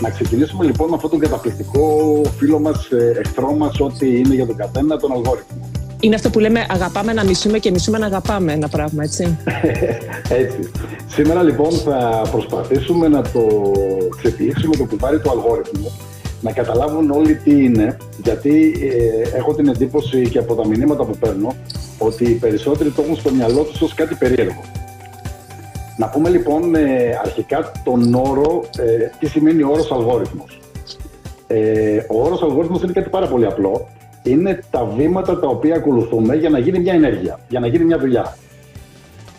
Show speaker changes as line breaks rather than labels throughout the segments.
Να ξεκινήσουμε λοιπόν με αυτόν τον καταπληκτικό φίλο μας, ε, εχθρό μας, ό,τι είναι για τον καθένα, τον αλγόριθμο.
Είναι αυτό που λέμε αγαπάμε να μισούμε και μισούμε να αγαπάμε ένα πράγμα, έτσι.
έτσι. Σήμερα λοιπόν θα προσπαθήσουμε να το ξεπλήξουμε το κουβάρι του αλγόριθμου, να καταλάβουν όλοι τι είναι, γιατί ε, έχω την εντύπωση και από τα μηνύματα που παίρνω ότι οι περισσότεροι το έχουν στο μυαλό τους ως κάτι περίεργο. Να πούμε λοιπόν ε, αρχικά τον όρο, ε, τι σημαίνει ο όρος αλγόριθμος. Ε, ο όρος αλγόριθμος είναι κάτι πάρα πολύ απλό. Είναι τα βήματα τα οποία ακολουθούμε για να γίνει μια ενέργεια, για να γίνει μια δουλειά.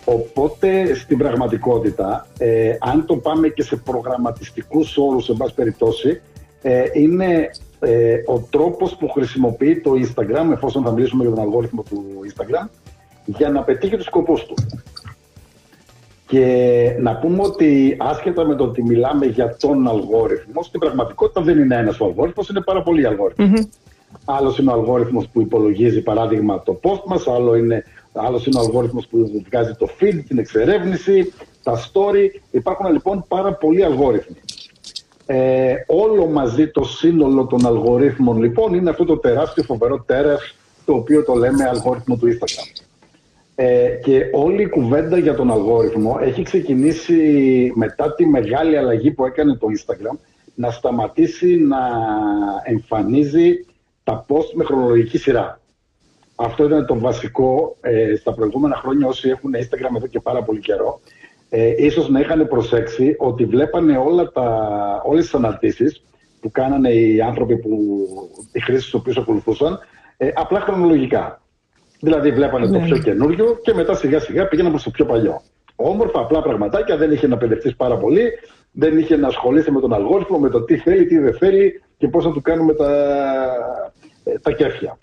Οπότε στην πραγματικότητα, ε, αν το πάμε και σε προγραμματιστικούς όρους, σε βάση περιπτώσει, ε, είναι ε, ο τρόπος που χρησιμοποιεί το Instagram, εφόσον θα μιλήσουμε για τον αλγόριθμο του Instagram, για να πετύχει τους σκοπούς του. Και να πούμε ότι άσχετα με το ότι μιλάμε για τον αλγόριθμο, στην πραγματικότητα δεν είναι ένας ο αλγόριθμος, είναι πάρα πολλοί αλγόριθμοι. Mm-hmm. Άλλος είναι ο αλγόριθμος που υπολογίζει, παράδειγμα, το post μας, άλλο είναι, άλλος είναι ο αλγόριθμος που βγάζει το feed, την εξερεύνηση, τα story. Υπάρχουν λοιπόν πάρα πολλοί αλγόριθμοι. Ε, όλο μαζί το σύνολο των αλγορίθμων λοιπόν είναι αυτό το τεράστιο φοβερό τέρας το οποίο το λέμε αλγόριθμο του Instagram. Ε, και όλη η κουβέντα για τον αλγόριθμο έχει ξεκινήσει μετά τη μεγάλη αλλαγή που έκανε το Instagram να σταματήσει να εμφανίζει τα post με χρονολογική σειρά. Αυτό ήταν το βασικό ε, στα προηγούμενα χρόνια όσοι έχουν Instagram εδώ και πάρα πολύ καιρό. Ε, ίσως να είχαν προσέξει ότι βλέπανε όλα τα, όλες τις αναρτήσεις που κάνανε οι άνθρωποι που, οι χρήσεις του οποίους ακολουθούσαν ε, απλά χρονολογικά. Δηλαδή βλέπανε το ναι. πιο καινούριο και μετά σιγά σιγά πήγαιναν προς το πιο παλιό. Όμορφα, απλά πραγματάκια, δεν είχε να παιδευτείς πάρα πολύ, δεν είχε να ασχοληθεί με τον αλγόριθμο, με το τι θέλει, τι δεν θέλει και πώς να του κάνουμε τα, ε, τα κέφια.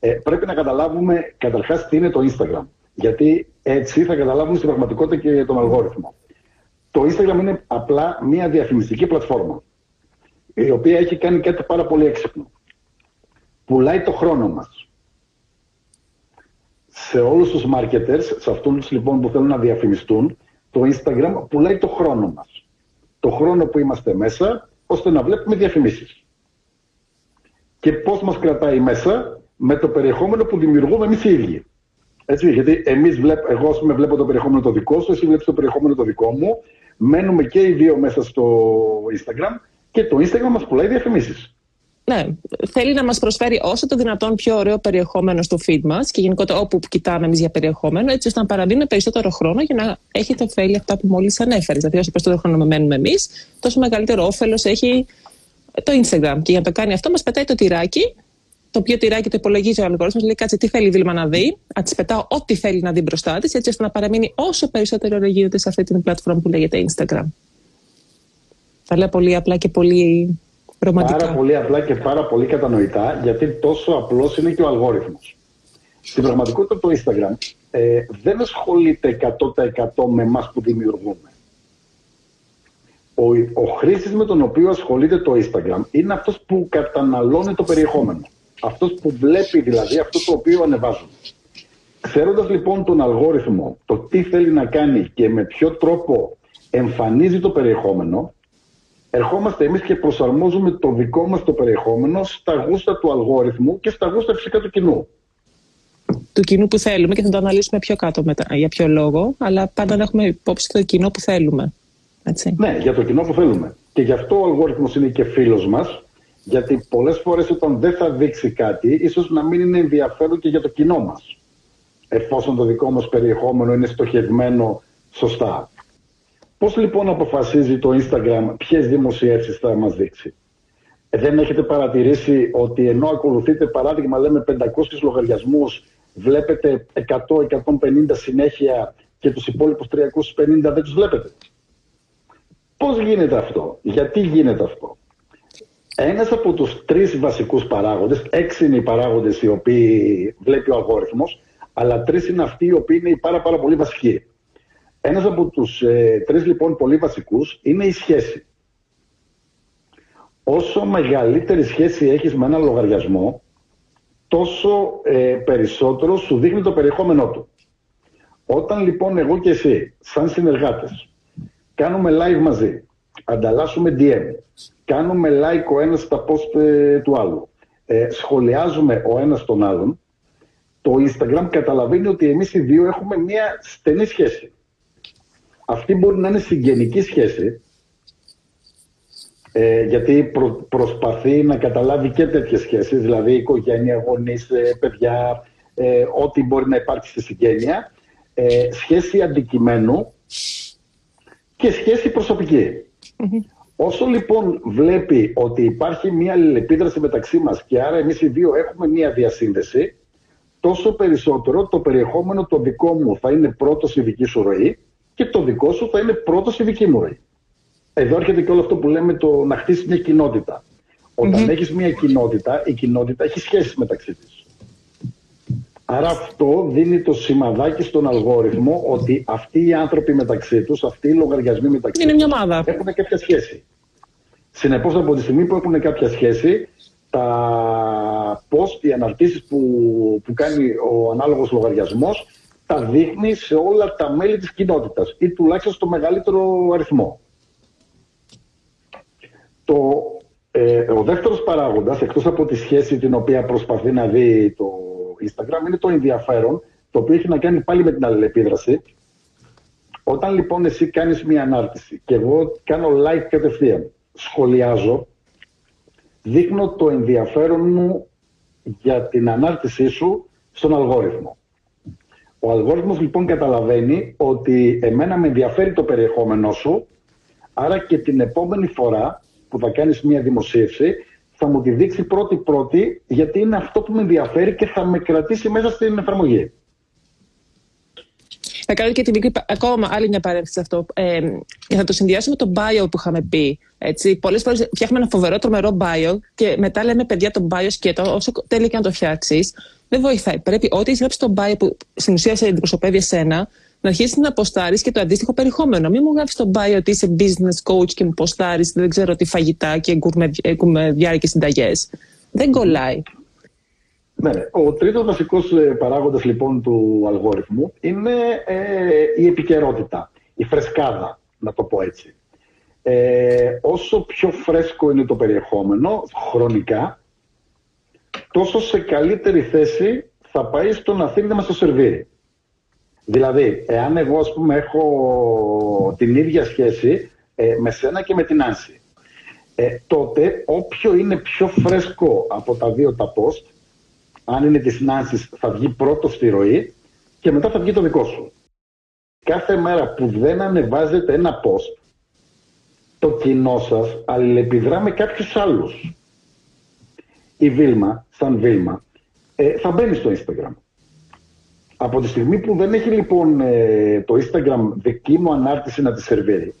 Ε, πρέπει να καταλάβουμε καταρχάς τι είναι το Instagram. Γιατί έτσι θα καταλάβουμε στην πραγματικότητα και τον αλγόριθμο. Το Instagram είναι απλά μια διαφημιστική πλατφόρμα η οποία έχει κάνει κάτι πάρα πολύ έξυπνο. Πουλάει το χρόνο μας σε όλους τους marketers, σε αυτούς λοιπόν που θέλουν να διαφημιστούν, το Instagram πουλάει το χρόνο μας. Το χρόνο που είμαστε μέσα, ώστε να βλέπουμε διαφημίσεις. Και πώς μας κρατάει μέσα, με το περιεχόμενο που δημιουργούμε εμείς οι ίδιοι. Έτσι, γιατί εμείς βλέπ, εγώ πούμε, βλέπω το περιεχόμενο το δικό σου, εσύ βλέπεις το περιεχόμενο το δικό μου, μένουμε και οι δύο μέσα στο Instagram και το Instagram μας πουλάει διαφημίσεις
ναι, θέλει να μας προσφέρει όσο το δυνατόν πιο ωραίο περιεχόμενο στο feed μας και γενικότερα όπου κοιτάμε εμείς για περιεχόμενο, έτσι ώστε να παραμείνουμε περισσότερο χρόνο για να έχει το ωφέλη αυτά που μόλις ανέφερες. Δηλαδή, όσο περισσότερο χρόνο μένουμε εμείς, τόσο μεγαλύτερο όφελος έχει το Instagram. Και για να το κάνει αυτό, μας πετάει το τυράκι, το οποίο τυράκι το υπολογίζει ο αλγόριθμος, λέει κάτσε τι θέλει η Δήλμα να δει, να της πετάω ό,τι θέλει να δει μπροστά της, έτσι ώστε να παραμείνει όσο περισσότερο ώρα γίνεται σε αυτή την πλατφόρμα που λέγεται Instagram. Θα λέω πολύ απλά και πολύ
Πάρα πολύ απλά και πάρα πολύ κατανοητά, γιατί τόσο απλός είναι και ο αλγόριθμος. Στην πραγματικότητα το Instagram ε, δεν ασχολείται 100% με εμάς που δημιουργούμε. Ο, ο χρήστης με τον οποίο ασχολείται το Instagram είναι αυτός που καταναλώνει το περιεχόμενο. Αυτός που βλέπει δηλαδή αυτός το οποίο ανεβάζουμε. Ξέροντας λοιπόν τον αλγόριθμο, το τι θέλει να κάνει και με ποιο τρόπο εμφανίζει το περιεχόμενο, ερχόμαστε εμείς και προσαρμόζουμε το δικό μας το περιεχόμενο στα γούστα του αλγόριθμου και στα γούστα φυσικά του κοινού.
Του κοινού που θέλουμε και θα το αναλύσουμε πιο κάτω μετά για ποιο λόγο, αλλά πάντα να έχουμε υπόψη το κοινό που θέλουμε. Έτσι.
Ναι, για το κοινό που θέλουμε. Και γι' αυτό ο αλγόριθμος είναι και φίλος μας, γιατί πολλές φορές όταν δεν θα δείξει κάτι, ίσως να μην είναι ενδιαφέρον και για το κοινό μας. Εφόσον το δικό μας περιεχόμενο είναι στοχευμένο σωστά. Πώς λοιπόν αποφασίζει το Instagram ποιες δημοσιεύσεις θα μας δείξει; Ε, δεν έχετε παρατηρήσει ότι ενώ ακολουθείτε παράδειγμα λέμε 500 λογαριασμούς βλέπετε 100-150 συνέχεια και τους υπόλοιπους 350 δεν τους βλέπετε; Πώς γίνεται αυτό, γιατί γίνεται αυτό; Ένας από τους τρεις βασικούς παράγοντες, έξι είναι οι παράγοντες οι οποίοι βλέπει ο αλγόριθμος, αλλά τρεις είναι αυτοί οι οποίοι είναι οι πάρα, πάρα πολύ βασικοί. Ένας από τους ε, τρεις λοιπόν πολύ βασικούς είναι η σχέση. Όσο μεγαλύτερη σχέση έχεις με ένα λογαριασμό, τόσο ε, περισσότερο σου δείχνει το περιεχόμενό του. Όταν λοιπόν εγώ και εσύ, σαν συνεργάτες, κάνουμε live μαζί ανταλλάσσουμε DM, κάνουμε like ο ένας στα post ε, του άλλου, ε, σχολιάζουμε ο ένας τον άλλον, το Instagram καταλαβαίνει ότι εμείς οι δύο έχουμε μια στενή σχέση. Αυτή μπορεί να είναι συγγενική σχέση, ε, γιατί προσπαθεί να καταλάβει και τέτοιες σχέσεις, δηλαδή οικογένεια, γονείς, ε, παιδιά, ε, ό,τι μπορεί να υπάρξει στη συγγένεια, ε, σχέση αντικειμένου και σχέση Όσο λοιπόν βλέπει ότι υπάρχει μια αλληλεπίδραση μεταξύ μας και άρα εμείς οι δύο έχουμε μια διασύνδεση, τόσο περισσότερο το περιεχόμενο το δικό μου θα είναι πρώτος στη δική σου ροή και το δικό σου θα είναι πρώτο στη δική μου ροή. Εδώ έρχεται και όλο αυτό που λέμε το να χτίσεις μια κοινότητα. Όταν mm-hmm. έχεις μια κοινότητα, η κοινότητα έχει σχέσεις μεταξύ της. Άρα αυτό δίνει το σημαδάκι στον αλγόριθμο ότι αυτοί οι άνθρωποι μεταξύ τους, αυτοί οι λογαριασμοί μεταξύ
είναι μια ομάδα.
έχουν κάποια σχέση. Συνεπώς από τη στιγμή που έχουν κάποια σχέση, τα post, οι αναρτήσεις που, που κάνει ο ανάλογος λογαριασμός, τα δείχνει σε όλα τα μέλη της κοινότητας ή τουλάχιστον στο μεγαλύτερο αριθμό. Το, ε, ο δεύτερος παράγοντας, εκτός από τη σχέση την οποία προσπαθεί να δει το Instagram, είναι το ενδιαφέρον, το οποίο έχει να κάνει πάλι με την αλληλεπίδραση. Όταν λοιπόν εσύ κάνεις μια ανάρτηση και εγώ κάνω like κατευθείαν, σχολιάζω, δείχνω το ενδιαφέρον μου για την ανάρτησή σου στον αλγόριθμο. Ο αλγόριθμος λοιπόν καταλαβαίνει ότι εμένα με ενδιαφέρει το περιεχόμενό σου, άρα και την επόμενη φορά που θα κάνεις μια δημοσίευση, θα μου τη δείξει πρώτη-πρώτη, γιατί είναι αυτό που με ενδιαφέρει και θα με κρατήσει μέσα στην εφαρμογή.
Θα κάνω και την μικρή, ακόμα άλλη μια παρένθεση σε αυτό. Ε, θα το συνδυάσουμε με το bio που είχαμε πει. Έτσι. Πολλές φορές φτιάχνουμε ένα φοβερό, τρομερό bio και μετά λέμε παιδιά το bio σκέτο, όσο τέλεια και να το φτιάξεις, δεν βοηθάει. Πρέπει ό,τι έχεις γράψει το bio που στην ουσία σε αντιπροσωπεύει εσένα, να αρχίσεις να αποστάρει και το αντίστοιχο περιεχόμενο. Μην μου γράφει το bio ότι είσαι business coach και μου ποστάρεις, δεν ξέρω τι φαγητά και διάρκεια συνταγές. Δεν κολλάει.
Ναι, ναι. Ο τρίτος βασικός ε, παράγοντας λοιπόν του αλγόριθμου είναι ε, η επικαιρότητα, η φρεσκάδα, να το πω έτσι. Ε, όσο πιο φρέσκο είναι το περιεχόμενο χρονικά, τόσο σε καλύτερη θέση θα πάει στο να θέλει να μας το σερβίρει. Δηλαδή, εάν εγώ ας πούμε έχω την ίδια σχέση ε, με σένα και με την Άνση, ε, τότε όποιο είναι πιο φρέσκο από τα δύο τα post, αν είναι της Νάνσης θα βγει πρώτος στη ροή και μετά θα βγει το δικό σου. Κάθε μέρα που δεν ανεβάζετε ένα post, το κοινό σας αλληλεπιδρά με κάποιους άλλους. Η Βίλμα, σαν Βίλμα, ε, θα μπαίνει στο Instagram. Από τη στιγμή που δεν έχει λοιπόν ε, το Instagram δική μου ανάρτηση να τη σερβίρει,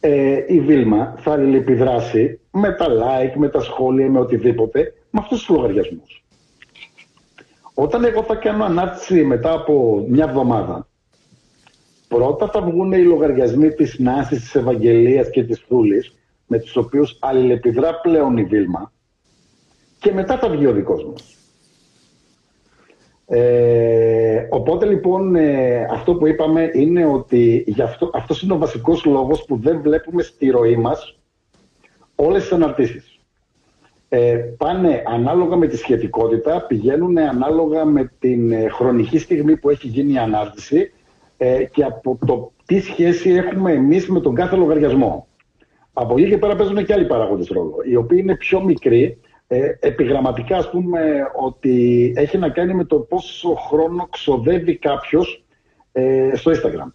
ε, η Βίλμα θα αλληλεπιδράσει με τα like, με τα σχόλια, με οτιδήποτε, με αυτούς τους λογαριασμούς. Όταν εγώ θα κάνω ανάρτηση μετά από μια εβδομάδα, πρώτα θα βγουν οι λογαριασμοί της Νάσης, της Ευαγγελίας και της Θούλης, με τους οποίους αλληλεπιδρά πλέον η Βίλμα, και μετά θα βγει ο δικός μας. Ε, οπότε λοιπόν ε, αυτό που είπαμε είναι ότι γι αυτό, αυτός είναι ο βασικός λόγος που δεν βλέπουμε στη ροή μας όλες τις αναρτήσεις. Ε, πάνε ανάλογα με τη σχετικότητα, πηγαίνουν ανάλογα με την ε, χρονική στιγμή που έχει γίνει η ανάρτηση ε, και από το τι σχέση έχουμε εμείς με τον κάθε λογαριασμό. Από εκεί και πέρα παίζουν και άλλοι παράγοντες ρόλο, οι οποίοι είναι πιο μικροί ε, επιγραμματικά ας πούμε ότι έχει να κάνει με το πόσο χρόνο ξοδεύει κάποιος ε, στο Instagram.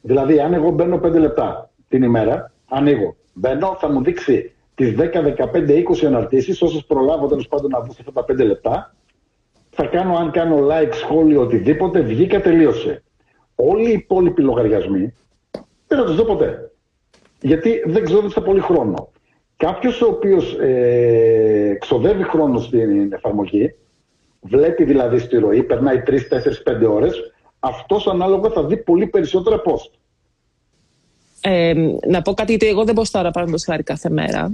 Δηλαδή αν εγώ μπαίνω 5 λεπτά την ημέρα, ανοίγω, μπαίνω, θα μου δείξει τις 10, 15, 20 αναρτήσεις, όσες προλάβω τέλος πάντων να δω αυτά τα 5 λεπτά, θα κάνω αν κάνω like, σχόλιο, οτιδήποτε, βγήκα, τελείωσε. Όλοι οι υπόλοιποι λογαριασμοί δεν θα τους δω ποτέ. Γιατί δεν ξοδεύει πολύ χρόνο. Κάποιος ο οποίος ε, ξοδεύει χρόνο στην εφαρμογή, βλέπει δηλαδή στη ροή, περνάει 3, 4, 5 ώρες, αυτός ανάλογα θα δει πολύ περισσότερα post.
Ε, να πω κάτι, γιατί εγώ δεν ποστάρω παραδείγματο χάρη κάθε μέρα.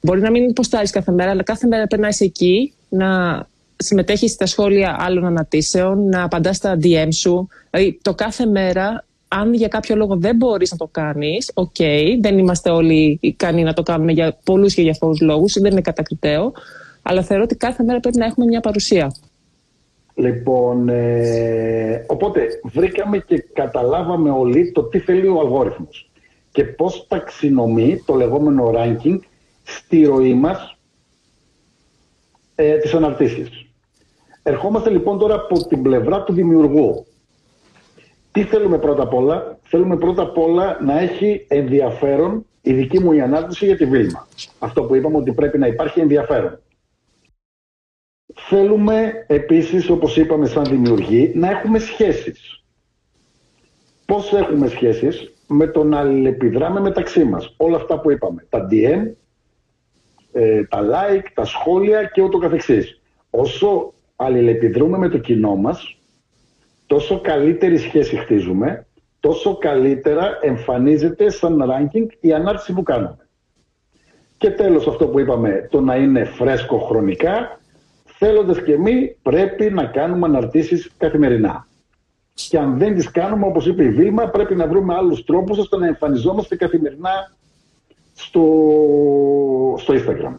Μπορεί να μην ποστάρεις κάθε μέρα, αλλά κάθε μέρα περνάει εκεί να συμμετέχεις στα σχόλια άλλων αναρτήσεων, να απαντάς στα DM σου. Δηλαδή, το κάθε μέρα αν για κάποιο λόγο δεν μπορείς να το κάνεις, οκ, δεν είμαστε όλοι ικανοί να το κάνουμε για πολλούς και για αυτούς λόγους, δεν είναι κατακριτέο. Αλλά θεωρώ ότι κάθε μέρα πρέπει να έχουμε μια παρουσία.
Λοιπόν, ε, οπότε βρήκαμε και καταλάβαμε όλοι το τι θέλει ο αλγόριθμος και πώς ταξινομεί το λεγόμενο ranking στη ροή μας ε, τις αναρτήσεις. Ερχόμαστε λοιπόν τώρα από την πλευρά του δημιουργού. Τι θέλουμε πρώτα απ' όλα; Θέλουμε πρώτα απ' όλα να έχει ενδιαφέρον η δική μου η ανάρτηση για τη Βίλμα. Αυτό που είπαμε ότι πρέπει να υπάρχει ενδιαφέρον. Θέλουμε επίσης, όπως είπαμε σαν δημιουργοί, να έχουμε σχέσεις. Πώς έχουμε σχέσεις; Με το να αλληλεπιδράμε μεταξύ μας. Όλα αυτά που είπαμε. Τα DM, ε, τα like, τα σχόλια και ούτω καθεξής. Όσο αλληλεπιδρούμε με το κοινό μας, τόσο καλύτερη σχέση χτίζουμε, τόσο καλύτερα εμφανίζεται σαν ranking η ανάρτηση που κάνουμε. Και τέλος αυτό που είπαμε, το να είναι φρέσκο χρονικά, θέλοντας και εμείς πρέπει να κάνουμε αναρτήσεις καθημερινά. Και αν δεν τις κάνουμε, όπως είπε η Βίλμα, πρέπει να βρούμε άλλους τρόπους ώστε να εμφανιζόμαστε καθημερινά στο, στο Instagram.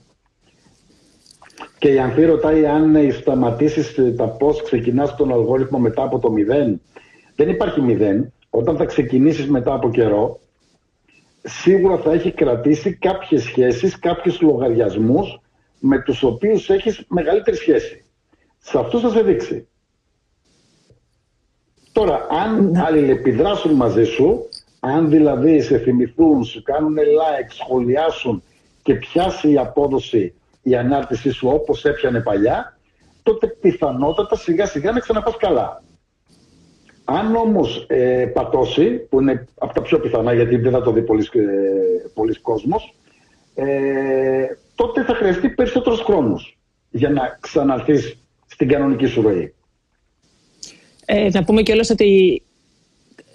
Και η Ανθή ρωτάει αν σταματήσεις τα πώ ξεκινά τον αλγόριθμο μετά από το μηδέν. Δεν υπάρχει μηδέν. Όταν θα ξεκινήσεις μετά από καιρό, σίγουρα θα έχει κρατήσει κάποιες σχέσεις, κάποιους λογαριασμούς με τους οποίους έχεις μεγαλύτερη σχέση. Σε αυτού θα σε δείξει. Τώρα, αν ναι. αλληλεπιδράσουν μαζί σου, αν δηλαδή σε θυμηθούν, σου κάνουν like, σχολιάσουν και πιάσει η απόδοση η ανάρτησή σου όπως έπιανε παλιά, τότε πιθανότατα σιγά σιγά να ξαναπάς καλά. Αν όμως ε, πατώσει, που είναι από τα πιο πιθανά γιατί δεν θα το δει πολλοί, ε, κόσμος, ε, τότε θα χρειαστεί περισσότερος χρόνος για να ξαναρθείς στην κανονική σου ροή.
Ε, να πούμε κιόλας ότι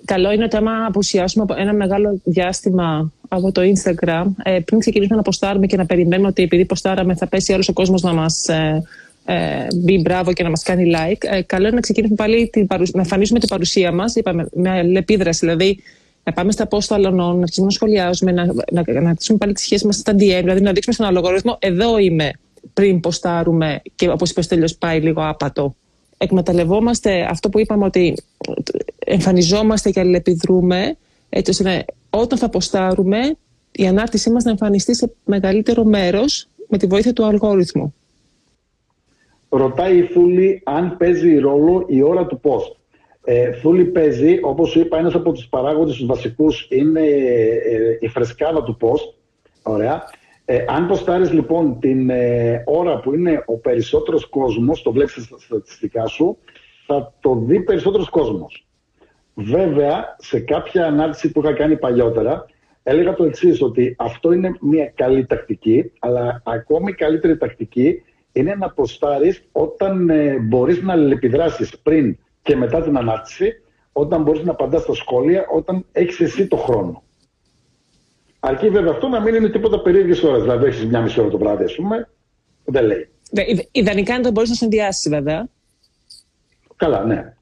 καλό είναι ότι άμα απουσιάσουμε ένα μεγάλο διάστημα από το Instagram, ε, πριν ξεκινήσουμε να ποστάρουμε και να περιμένουμε ότι επειδή ποστάραμε θα πέσει όλο ο κόσμος να μας ε, ε, μπει μπράβο και να μας κάνει like, ε, καλό είναι να ξεκινήσουμε πάλι την να εμφανίσουμε την παρουσία μας, είπαμε, με αλληλεπίδραση. Δηλαδή, να πάμε στα post των αλλωνών, να αρχίσουμε να σχολιάζουμε, να, να, να, πάλι τη σχέση μας στα DM, δηλαδή να δείξουμε στον αλγοριθμό, εδώ είμαι πριν ποστάρουμε και όπως είπες ο Στέλιος πάει λίγο άπατο. Εκμεταλλευόμαστε αυτό που είπαμε ότι εμφανιζόμαστε και αλληλεπιδρούμε έτσι ώστε όταν θα ποστάρουμε η ανάρτησή μας να εμφανιστεί σε μεγαλύτερο μέρος με τη βοήθεια του αλγόριθμου.
Ρωτάει η Θούλη αν παίζει ρόλο η ώρα του post. Ε, Θούλη παίζει, όπως σου είπα, ένας από τους παράγοντες τους βασικούς είναι ε, η φρεσκάδα του post. Ωραία. Ε, αν ποστάρεις λοιπόν την ε, ώρα που είναι ο περισσότερος κόσμος, το βλέπεις στα στατιστικά σου, θα το δει περισσότερος κόσμος. Βέβαια, σε κάποια ανάρτηση που είχα κάνει παλιότερα, έλεγα το εξής, ότι αυτό είναι μια καλή τακτική, αλλά ακόμη καλύτερη τακτική είναι να προστάρει όταν ε, μπορείς να αλληλεπιδράσεις πριν και μετά την ανάρτηση, όταν μπορείς να απαντάς στα σχόλια, όταν έχεις εσύ το χρόνο. Αρκεί βέβαια αυτό να μην είναι τίποτα περίεργε ώρε. Δηλαδή, έχεις μια μισή ώρα το βράδυ, ας πούμε, δεν λέει.
Ιδανικά αν το μπορείς να συνδυάσει, βέβαια.
Καλά, ναι.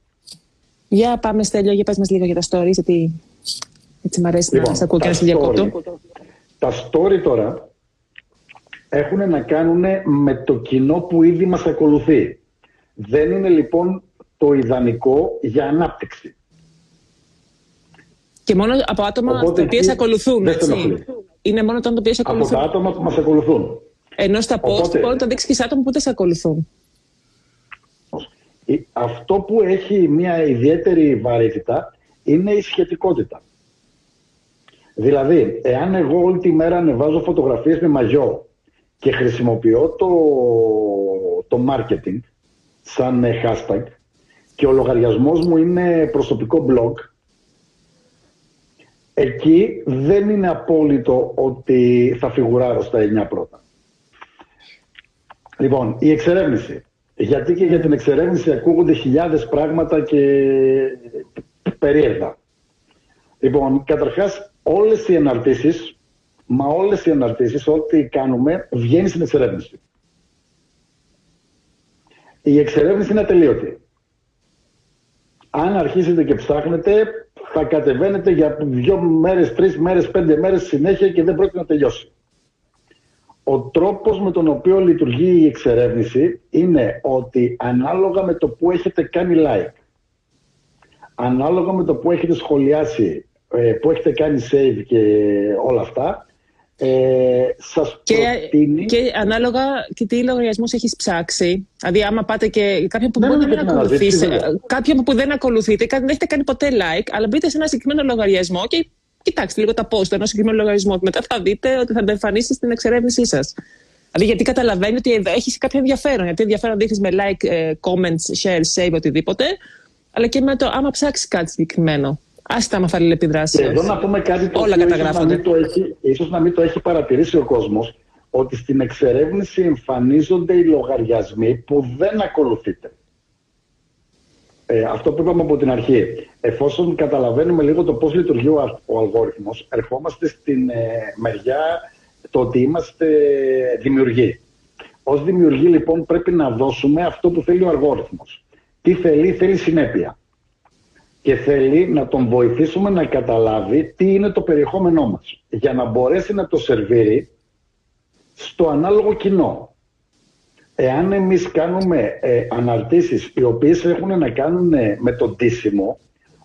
Για πάμε Στέλιο, για πες μας λίγο για τα stories, γιατί έτσι μου αρέσει λοιπόν, να σε ακούω και να σε διακόπτω.
Τα story τώρα έχουν να κάνουν με το κοινό που ήδη μας ακολουθεί. Δεν είναι λοιπόν το ιδανικό για ανάπτυξη.
Και μόνο από άτομα Οπότε, τα οποία σε ακολουθούν. Έτσι. Είναι μόνο τα οποία σε ακολουθούν.
Από τα άτομα που μας ακολουθούν.
Ενώ στα post μπορεί να το δείξεις και σε άτομα που δεν σε ακολουθούν.
Αυτό που έχει μια ιδιαίτερη βαρύτητα είναι η σχετικότητα. Δηλαδή, εάν εγώ όλη τη μέρα ανεβάζω φωτογραφίες με μαγιό και χρησιμοποιώ το, το marketing σαν hashtag και ο λογαριασμός μου είναι προσωπικό blog, εκεί δεν είναι απόλυτο ότι θα φιγουράρω στα 9 πρώτα. Λοιπόν, η εξερεύνηση. Γιατί και για την εξερεύνηση ακούγονται χιλιάδες πράγματα και περίεργα. Λοιπόν, καταρχάς όλες οι αναρτήσεις, μα όλες οι αναρτήσεις, ό,τι κάνουμε, βγαίνει στην εξερεύνηση. Η εξερεύνηση είναι ατελείωτη. Αν αρχίσετε και ψάχνετε, θα κατεβαίνετε για δύο μέρες, τρεις μέρες, πέντε μέρες συνέχεια και δεν πρόκειται να τελειώσει. Ο τρόπος με τον οποίο λειτουργεί η εξερεύνηση είναι ότι ανάλογα με το που έχετε κάνει like, ανάλογα με το που έχετε σχολιάσει, ε, που έχετε κάνει save και όλα αυτά, ε, σας
και, προτείνει... και ανάλογα και τι λογαριασμούς έχεις ψάξει. Δηλαδή, άμα πάτε και κάποιον που μπορεί να ακολουθήσει, κάποιον που δεν ακολουθείτε, δεν έχετε κάνει ποτέ like, αλλά μπείτε σε ένα συγκεκριμένο λογαριασμό και κοιτάξτε λίγο τα post ενός συγκεκριμένου λογαριασμού. Μετά θα δείτε ότι θα τα εμφανίσει στην εξερεύνησή σας. Δηλαδή, γιατί καταλαβαίνει ότι έχεις κάποιο ενδιαφέρον. Γιατί ενδιαφέρον δείχνει με like, ε, comments, share, save, οτιδήποτε, αλλά και με το άμα ψάξεις κάτι συγκεκριμένο. Άστα με αλληλεπιδράσεις.
Εδώ να πούμε κάτι το
Όλα καταγράφονται.
Ίσως να μην το έχει παρατηρήσει ο κόσμος, ότι στην εξερεύνηση εμφανίζονται οι λογαριασμοί που δεν ακολουθείτε. Ε, αυτό που είπαμε από την αρχή. Εφόσον καταλαβαίνουμε λίγο το πώς λειτουργεί ο, ο αλγόριθμος, ερχόμαστε στην ε, μεριά το ότι είμαστε δημιουργοί. Ως δημιουργοί λοιπόν πρέπει να δώσουμε αυτό που θέλει ο αλγόριθμος. Τι θέλει, θέλει συνέπεια και θέλει να τον βοηθήσουμε να καταλάβει τι είναι το περιεχόμενό μας για να μπορέσει να το σερβίρει στο ανάλογο κοινό. Εάν εμείς κάνουμε ε, αναρτήσεις οι οποίες έχουν να κάνουν με το ντύσιμο,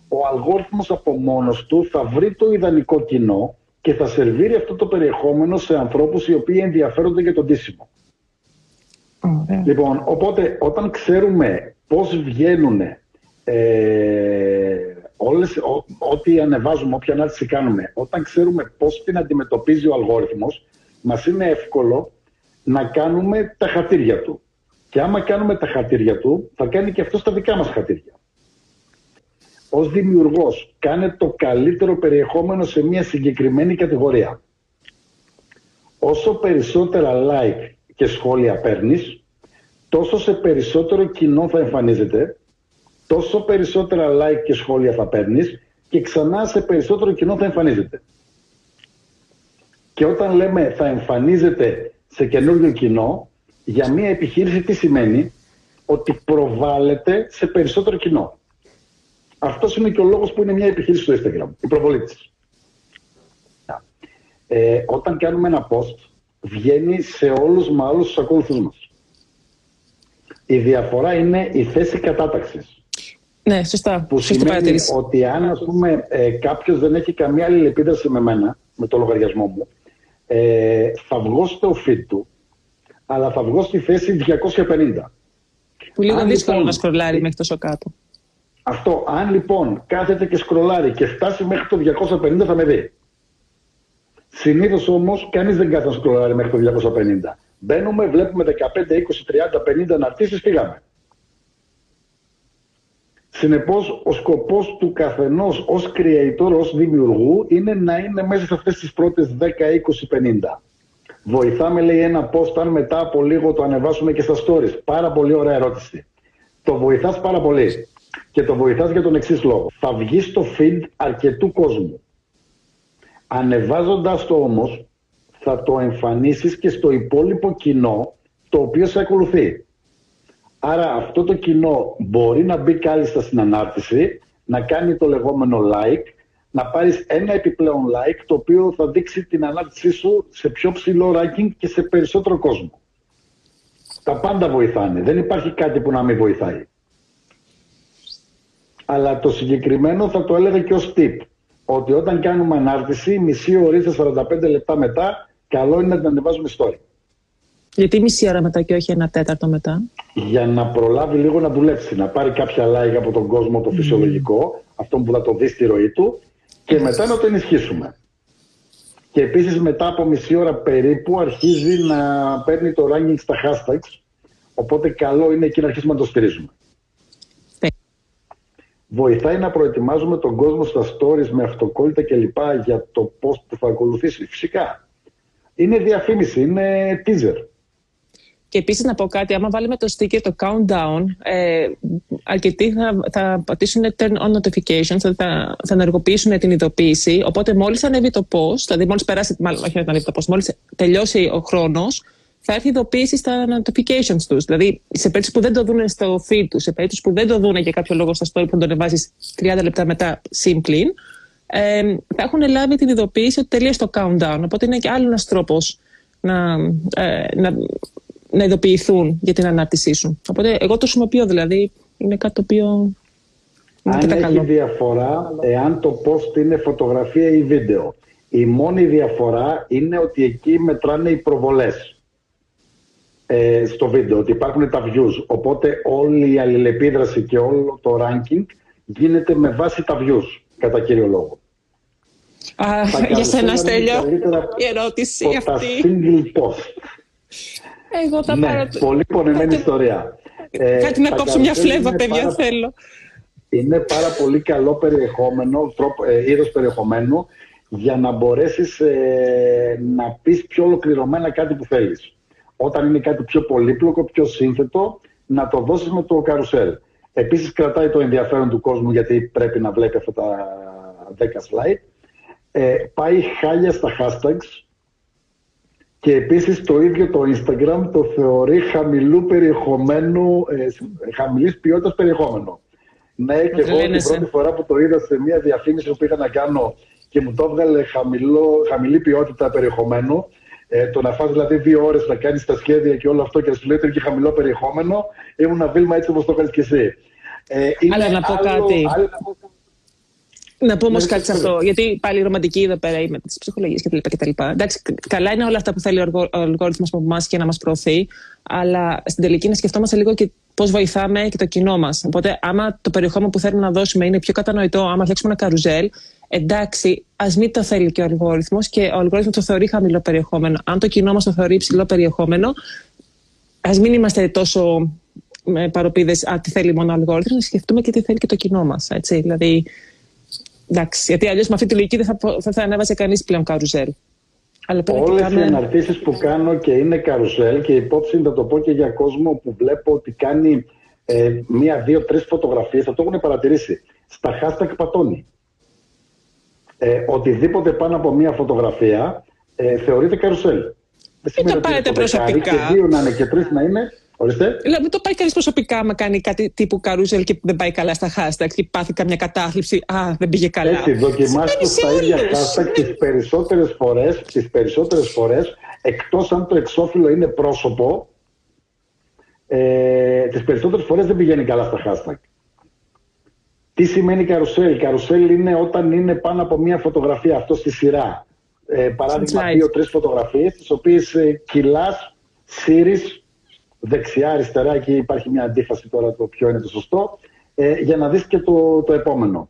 ο αλγόριθμος από μόνος του θα βρει το ιδανικό κοινό και θα σερβίρει αυτό το περιεχόμενο σε ανθρώπους οι οποίοι ενδιαφέρονται για το ντύσιμο. Λοιπόν, οπότε όταν ξέρουμε πώς βγαίνουν ε, όλες, ό,τι ανεβάζουμε, όποια ανάρτηση κάνουμε, όταν ξέρουμε πώς την αντιμετωπίζει ο αλγόριθμος, μας είναι εύκολο να κάνουμε τα χατήρια του. Και άμα κάνουμε τα χατήρια του, θα κάνει και αυτός τα δικά μας χατήρια. Ως δημιουργός, κάνε το καλύτερο περιεχόμενο σε μια συγκεκριμένη κατηγορία. Όσο περισσότερα like και σχόλια παίρνεις, τόσο σε περισσότερο κοινό θα εμφανίζεται τόσο περισσότερα like και σχόλια θα παίρνεις και ξανά σε περισσότερο κοινό θα εμφανίζεται. Και όταν λέμε θα εμφανίζεται σε καινούργιο κοινό, για μια επιχείρηση τι σημαίνει, ότι προβάλλεται σε περισσότερο κοινό. Αυτός είναι και ο λόγος που είναι μια επιχείρηση στο Instagram, η προβολή της. Ε, όταν κάνουμε ένα post, βγαίνει σε όλους με όλους τους ακόλουθους μας. Η διαφορά είναι η θέση κατάταξης.
Ναι, σωστά.
Που Σωστή σημαίνει ότι αν ας πούμε ε, κάποιος δεν έχει καμία άλλη επίδραση με μένα, με το λογαριασμό μου, ε, θα βγω στο feed του, αλλά θα βγω στη θέση 250.
Που λίγο αν, δύσκολο λοιπόν, να σκρολάρει μέχρι τόσο κάτω.
Αυτό. Αν λοιπόν κάθεται και σκρολάρει και φτάσει μέχρι το 250 θα με δει. Συνήθως όμως κανείς δεν κάθεται να σκρολάρει μέχρι το 250. Μπαίνουμε, βλέπουμε 15, 20, 30, 50 αναρτήσεις, φύγαμε. Συνεπώς, ο σκοπός του καθενός ως creator, ως δημιουργού, είναι να είναι μέσα σε αυτές τις πρώτες 10, 20, 50. Βοηθάμε, λέει, ένα post, αν μετά από λίγο το ανεβάσουμε και στα stories. Πάρα πολύ ωραία ερώτηση. Το βοηθάς πάρα πολύ. Και το βοηθάς για τον εξής λόγο. Θα βγεις στο feed αρκετού κόσμου. Ανεβάζοντας το όμως, θα το εμφανίσεις και στο υπόλοιπο κοινό, το οποίο σε ακολουθεί. Άρα αυτό το κοινό μπορεί να μπει κάλλιστα στην ανάρτηση, να κάνει το λεγόμενο like, να πάρεις ένα επιπλέον like το οποίο θα δείξει την ανάρτησή σου σε πιο ψηλό ranking και σε περισσότερο κόσμο. Τα πάντα βοηθάνε. Δεν υπάρχει κάτι που να μην βοηθάει. Αλλά το συγκεκριμένο θα το έλεγα και ως tip. Ότι όταν κάνουμε ανάρτηση, μισή ώρα 45 λεπτά μετά, καλό είναι να την ανεβάζουμε story.
Γιατί μισή ώρα μετά και όχι ένα τέταρτο μετά.
Για να προλάβει λίγο να δουλέψει, να πάρει κάποια like από τον κόσμο το φυσιολογικό, αυτό που θα το δει στη ροή του, και μετά να το ενισχύσουμε. Και επίσης μετά από μισή ώρα περίπου αρχίζει να παίρνει το ranking στα hashtags, οπότε καλό είναι εκεί να αρχίσουμε να το στηρίζουμε. Ναι. Βοηθάει να προετοιμάζουμε τον κόσμο στα stories με αυτοκόλλητα κλπ. για το post που θα ακολουθήσει. Φυσικά. Είναι διαφήμιση, είναι teaser.
Και επίσης να πω κάτι, άμα βάλουμε το sticker το countdown, ε, αρκετοί θα, θα πατήσουν turn on notifications, θα, θα, ενεργοποιήσουν την ειδοποίηση. Οπότε μόλις ανέβει το post, δηλαδή μόλις περάσει, μάλλον όχι να ανέβει το post, μόλις τελειώσει ο χρόνος, θα έρθει ειδοποίηση στα notifications τους. Δηλαδή, σε περίπτωση που δεν το δουν στο feed τους, σε περίπτωση που δεν το δουν για κάποιο λόγο στο story που τον ανεβάζεις 30 λεπτά μετά συμπλήν, ε, θα έχουν λάβει την ειδοποίηση ότι τελείωσε το countdown. Οπότε είναι και άλλο ένας τρόπος να, ε, να, να ειδοποιηθούν για την ανάρτησή σου. Οπότε εγώ το χρησιμοποιώ δηλαδή. Είναι κάτι το οποίο.
Αν έχει καλό. διαφορά, εάν το post είναι φωτογραφία ή βίντεο. Η μόνη διαφορά είναι ότι εκεί μετράνε οι προβολές ε, στο βίντεο, ότι υπάρχουν τα views. Οπότε όλη η αλληλεπίδραση και όλο το ranking γίνεται με βάση τα views, κατά κύριο λόγο.
Α, για σένα, Στέλιο, η ερώτηση αυτή.
Τα single post.
Εγώ θα
ναι,
πάρω...
πολύ πονεμένη ιστορία.
Ε, κάτι να κόψω μια φλέβα, παιδιά, πάρα... θέλω.
Είναι πάρα πολύ καλό περιεχόμενο, τρόπο, ε, είδος περιεχομένου, για να μπορέσεις ε, να πεις πιο ολοκληρωμένα κάτι που θέλεις. Όταν είναι κάτι πιο πολύπλοκο, πιο σύνθετο, να το δώσεις με το καρουσέλ. Επίσης κρατάει το ενδιαφέρον του κόσμου γιατί πρέπει να βλέπει αυτά τα 10 slide. Ε, πάει χάλια στα hashtags και επίσης το ίδιο το Instagram το θεωρεί χαμηλού περιεχομένου, ε, χαμηλής ποιότητας περιεχόμενο. Ναι, και εγώ την πρώτη φορά που το είδα σε μια διαφήμιση που πήγα να κάνω και μου το έβγαλε χαμηλό, χαμηλή ποιότητα περιεχομένου. Ε, το να φας δηλαδή δύο ώρες να κάνεις τα σχέδια και όλο αυτό και να σου λέει ότι και χαμηλό περιεχόμενο, ήμουν ένα βήμα έτσι όπως το έκανες και εσύ.
Ε, Αλλά να πω κάτι. Να πω όμως ναι, κάτι σε αυτό. Γιατί πάλι η ρομαντική εδώ πέρα είμαι της ψυχολογίας κτλ. Εντάξει, καλά είναι όλα αυτά που θέλει ο αλγόριθμος από εμάς και να μας προωθεί. Αλλά στην τελική να σκεφτόμαστε λίγο και πώς βοηθάμε και το κοινό μας. Οπότε, άμα το περιεχόμενο που θέλουμε να δώσουμε είναι πιο κατανοητό, άμα φτιάξουμε ένα καρουζέλ, εντάξει, ας μην το θέλει και ο αλγόριθμος και ο αλγόριθμος το θεωρεί χαμηλό περιεχόμενο. Αν το κοινό μας το θεωρεί υψηλό περιεχόμενο, ας μην είμαστε τόσο με παροπίδες, α, τι θέλει μόνο ο αλγόριθμος, να σκεφτούμε και τι θέλει και το κοινό μας. Δηλαδή, εντάξει, γιατί αλλιώς με αυτή τη λογική δεν θα, θα, θα ανέβασε κανείς πλέον καρουζέλ.
Όλες οι αναρτήσεις που κάνω και είναι καρουσέλ και υπόψη θα το πω και για κόσμο που βλέπω ότι κάνει ε, μία, δύο, τρεις φωτογραφίες, θα το έχουν παρατηρήσει. Στα hashtag πατώνει. Ε, οτιδήποτε πάνω από μία φωτογραφία ε, θεωρείται καρουσέλ.
Δεν το πάρετε προσωπικά.
Και δύο να είναι και τρεις να είναι. Ορίστε.
Δηλαδή, το πάει κανείς προσωπικά, με κάνει κάτι τύπου καρούζελ και δεν πάει καλά στα hashtag και πάθει καμιά κατάθλιψη. Α, δεν πήγε καλά.
Έτσι, δοκιμάστε τα ίδια hashtag τις περισσότερες φορές, τις περισσότερες φορές, εκτός αν το εξώφυλλο είναι πρόσωπο, ε, τις περισσότερες φορές δεν πηγαίνει καλά στα hashtag. Τι σημαίνει καρουσέλ; Καρουσέλ είναι όταν είναι πάνω από μία φωτογραφία, αυτό στη σειρά. Ε, παράδειγμα, δύο-τρεις φωτογραφίες, τις οποίες ε, κυλάς, σύρεις δεξιά-αριστερά, εκεί υπάρχει μια αντίφαση τώρα το ποιο είναι το σωστό, ε, για να δεις και το, το επόμενο.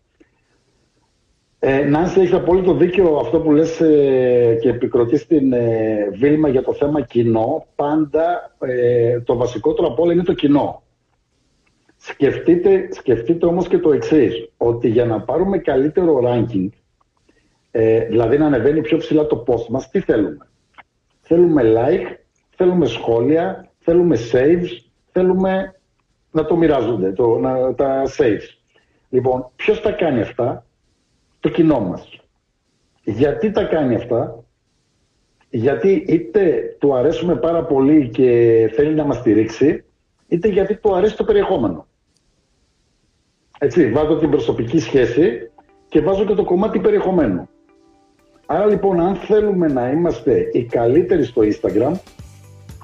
Ε, Νάνση, έχεις απόλυτο δίκιο αυτό που λες ε, και επικροτείς στην ε, Βίλμα για το θέμα κοινό. Πάντα ε, το βασικότερο από όλα είναι το κοινό. Σκεφτείτε, σκεφτείτε όμως και το εξής ότι για να πάρουμε καλύτερο ranking, ε, δηλαδή να ανεβαίνει πιο ψηλά το post μας, τι θέλουμε; Θέλουμε like, θέλουμε σχόλια, θέλουμε saves, θέλουμε να το μοιράζονται, το, να, τα saves. Λοιπόν, ποιος τα κάνει αυτά, το κοινό μας. Γιατί τα κάνει αυτά, γιατί είτε του αρέσουμε πάρα πολύ και θέλει να μας στηρίξει, είτε γιατί του αρέσει το περιεχόμενο. Έτσι, βάζω την προσωπική σχέση και βάζω και το κομμάτι περιεχομένου. Άρα λοιπόν, αν θέλουμε να είμαστε οι καλύτεροι στο Instagram,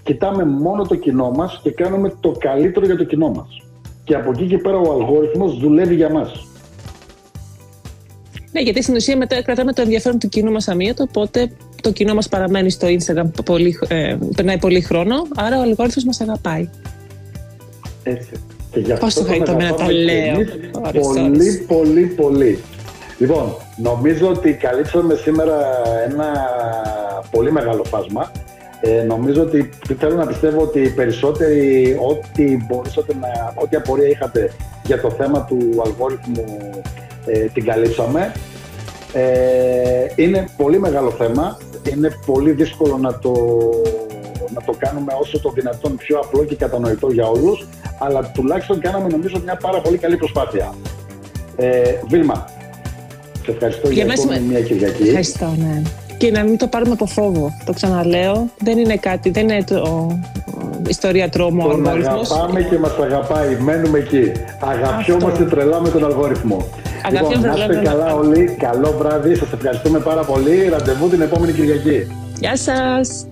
κοιτάμε μόνο το κοινό μας και κάνουμε το καλύτερο για το κοινό μας. Και από εκεί και πέρα ο αλγόριθμος δουλεύει για μας.
Ναι, γιατί στην ουσία μετά κρατάμε το ενδιαφέρον του κοινού μας αμύωτο, οπότε το κοινό μας παραμένει στο Instagram, πολύ, ε, περνάει πολύ χρόνο, άρα ο αλγόριθμος μας αγαπάει.
Έτσι.
Πώς το χαριτώ να τα λέω.
Πολύ, πολύ, πολύ. Λοιπόν, νομίζω ότι καλύψαμε σήμερα ένα πολύ μεγάλο φάσμα. Ε, νομίζω ότι θέλω να πιστεύω ότι οι περισσότεροι ό,τι μπορούσατε να, ό,τι απορία είχατε για το θέμα του αλγόριθμου ε, την καλύψαμε. Ε, είναι πολύ μεγάλο θέμα. Είναι πολύ δύσκολο να το, να το κάνουμε όσο το δυνατόν πιο απλό και κατανοητό για όλους. Αλλά τουλάχιστον κάναμε νομίζω μια πάρα πολύ καλή προσπάθεια. Ε, Βίλμα, σε ευχαριστώ για, για μια Κυριακή.
Ευχαριστώ, ναι. Και να μην το πάρουμε από φόβο. Το ξαναλέω, δεν είναι κάτι, δεν είναι το, ιστορία τρόμου
Τον αγαπάμε και μας αγαπάει, μένουμε εκεί. Αγαπιόμαστε τρελά με τον αλγόριθμο. Λοιπόν, να είστε καλά όλοι, καλό βράδυ, σας ευχαριστούμε πάρα πολύ. Ραντεβού την επόμενη Κυριακή.
Γεια σας!